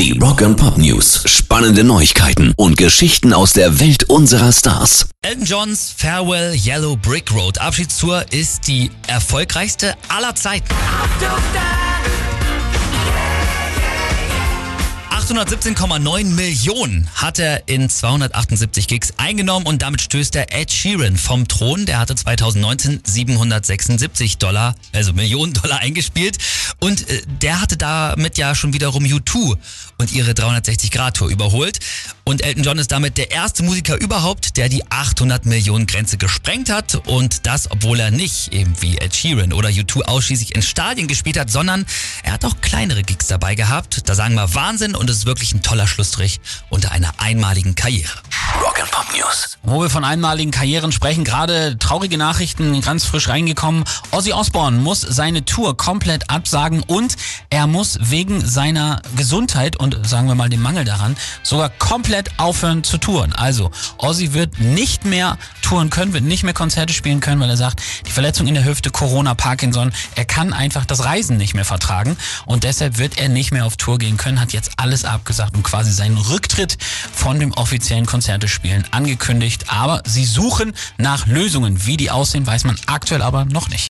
Die Rock and Pop News. Spannende Neuigkeiten und Geschichten aus der Welt unserer Stars. Elton Johns Farewell Yellow Brick Road Abschiedstour ist die erfolgreichste aller Zeiten. 817,9 Millionen hat er in 278 Gigs eingenommen und damit stößt er Ed Sheeran vom Thron. Der hatte 2019 776 Dollar, also Millionen Dollar eingespielt und äh, der hatte damit ja schon wiederum U2 und ihre 360-Grad-Tour überholt. Und Elton John ist damit der erste Musiker überhaupt, der die 800 Millionen Grenze gesprengt hat. Und das, obwohl er nicht eben wie Ed Sheeran oder U2 ausschließlich in Stadien gespielt hat, sondern er hat auch kleinere Gigs dabei gehabt. Da sagen wir Wahnsinn und es ist wirklich ein toller Schlussstrich unter einer einmaligen Karriere. Rock and Pop News. Wo wir von einmaligen Karrieren sprechen, gerade traurige Nachrichten ganz frisch reingekommen. Ozzy Osbourne muss seine Tour komplett absagen und er muss wegen seiner Gesundheit und sagen wir mal dem Mangel daran sogar komplett aufhören zu touren. Also Ozzy wird nicht mehr touren können, wird nicht mehr Konzerte spielen können, weil er sagt, die Verletzung in der Hüfte, Corona, Parkinson, er kann einfach das Reisen nicht mehr vertragen und deshalb wird er nicht mehr auf Tour gehen können, hat jetzt alles abgesagt und quasi seinen Rücktritt von dem offiziellen Konzertespielen angekündigt. Aber sie suchen nach Lösungen. Wie die aussehen, weiß man aktuell aber noch nicht.